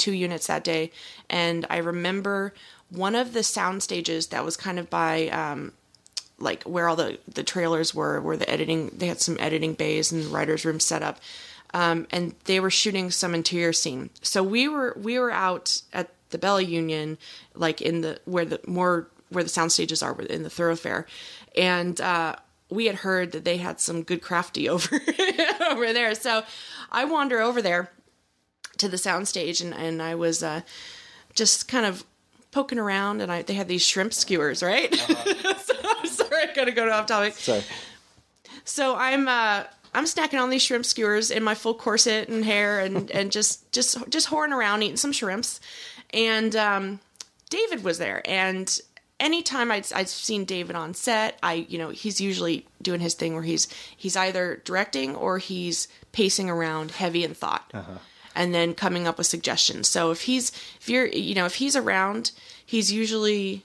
two units that day, and I remember one of the sound stages that was kind of by um, like where all the the trailers were, where the editing they had some editing bays and writers' room set up, um, and they were shooting some interior scene. So we were we were out at the Bella Union, like in the where the more where the sound stages are in the thoroughfare, and uh, we had heard that they had some good crafty over over there. So I wander over there to the soundstage, and and I was uh, just kind of poking around, and I they had these shrimp skewers, right? so, I'm sorry, I gotta go to off topic. Sorry. So I'm uh I'm snacking on these shrimp skewers in my full corset and hair and and just just just whoring around eating some shrimps. And um David was there and anytime I'd, I'd seen David on set, I you know he's usually doing his thing where he's he's either directing or he's pacing around, heavy in thought, and then coming up with suggestions. So if he's if you're you know if he's around, he's usually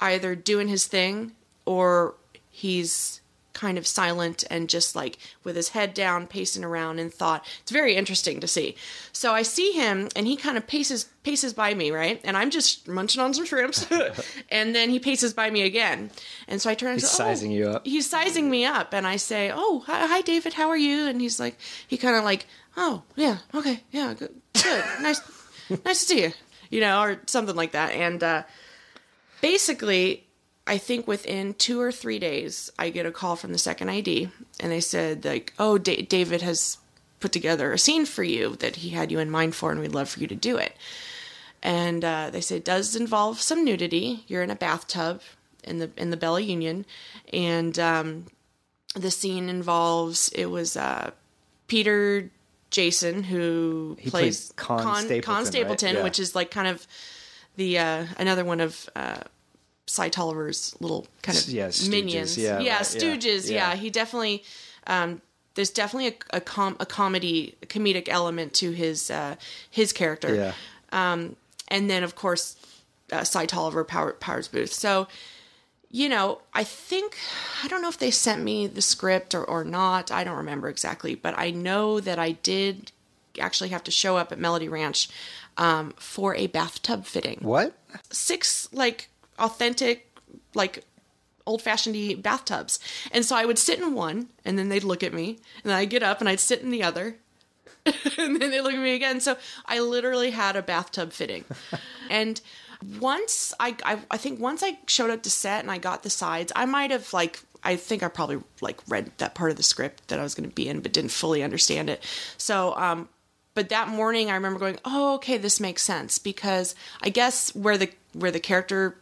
either doing his thing or he's kind of silent and just like with his head down pacing around in thought. It's very interesting to see. So i see him and he kind of paces paces by me right? And i'm just munching on some shrimps. And then he paces by me again. And so i turn and He's say, "Oh." sizing you up. he's sizing me up. And i say oh hi, hi david. How are you? And he's like he kind of like oh yeah okay yeah good, good. nice nice to see you you know or something like that. And uh basically I think within two or three days, I get a call from the second AD, and they said like, "Oh, Da David has put together a scene for you that he had you in mind for, and we'd love for you to do it." And uh, they said it does involve some nudity. You're in a bathtub in the in the Bella Union, and um, the scene involves it was uh, Peter Jason who He plays plays Con Stapleton, right? Stapleton, Yeah. which is like kind of the uh, another one of uh, Cy Tolliver's little kind of Yeah, Stooges, minions. yeah, right, Stooges. yeah. Yeah. he definitely. Um, there's definitely a a, com- a comedy, a comedic element to his uh, his character, Yeah. and then of course, uh, Cy Tolliver, Power, Powers Boothe. So, you know, I think I don't know if they sent me the script or, or not. I don't remember exactly, but I know that I did actually have to show up at Melody Ranch um, for a bathtub fitting What? six like authentic like old fashioned bathtubs. And so I would sit in one and then they'd look at me and then I'd get up and I'd sit in the other. and then they look at me again. So I literally had a bathtub fitting. and once I, I I think once I showed up to set and I got the sides, I might have like I think I probably like read that part of the script that I was going to be in, but didn't fully understand it. So, um, but that morning I remember going, "Oh, okay, this makes sense," because I guess where the where the character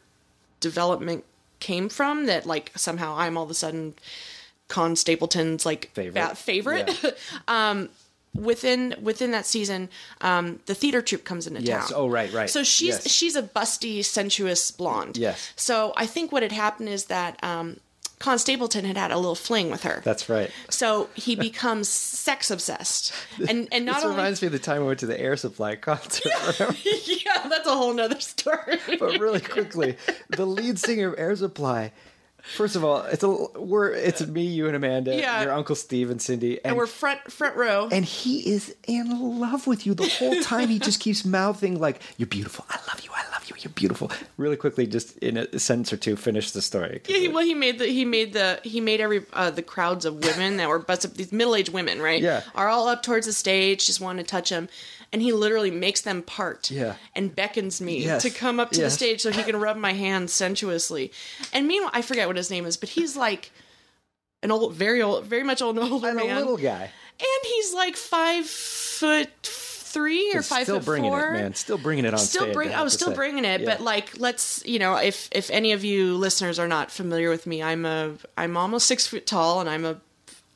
development came from, that like somehow I'm all of a sudden Con Stapleton's like Favorite. favorite. um, within within that season, um, the theater troupe comes into Yes. town. Oh, right, right. So she's Yes. she's a busty, sensuous blonde. Yes. So I think what had happened is that um, Con Stapleton had had a little fling with her. That's right. so he becomes sex obsessed, and and not This only reminds me of the time I went to the Air Supply concert. remember? yeah, that's a whole nother story. but really quickly, the lead singer of Air Supply. First of all, it's a we're it's me, you, and Amanda, Yeah. your uncle Steve and Cindy, and and we're front front row. and he is in love with you the whole time. He just keeps mouthing like, "You're beautiful. I love you. I love you. You're beautiful." Really quickly, just in a sentence or two, finish the story. Yeah, he, well, he made the he made the he made every uh, the crowds of women that were busted these middle aged women, right? Yeah. are all up towards the stage, just want to touch him, and he literally makes them part. Yeah. and beckons me Yes. to come up to Yes. the stage so he can rub my hands sensuously. And meanwhile, I forget what his name is, but he's like an old, very old, very much old older I'm a little guy. and he's like five foot three or He's five still foot bringing four it, man. Still bringing it on still stage. bring I was still bringing it Yeah. but like let's you know if if any of you listeners are not familiar with me I'm a I'm almost six foot tall and I'm a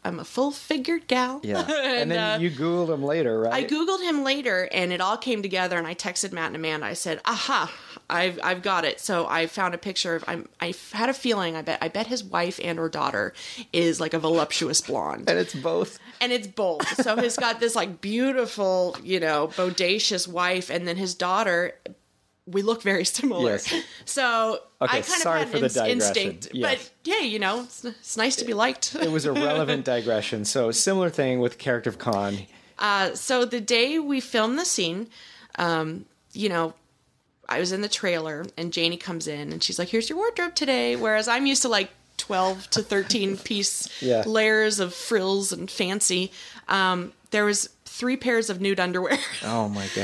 I'm a full figured gal yeah. And, then uh, you googled him later, right? I googled him later and it all came together and I texted Matt and Amanda I said aha I've I've got it so I found a picture of I'm I had a feeling I bet I bet his wife and or daughter is like a voluptuous blonde and it's both. and it's both. So he's got this like beautiful, you know, bodacious wife, and then his daughter we look very similar. Yes. So okay, I kind sorry of had an in- instinct, yes. but yeah, you know, it's, it's nice to be liked. it was a relevant digression. So similar thing with character of Con. Uh, so the day we filmed the scene, um, you know, I was in the trailer and Janie comes in and she's like, "Here's your wardrobe today." Whereas I'm used to like 12 to 13 piece yeah. layers of frills and fancy. Um, there was three pairs of nude underwear. Oh my god.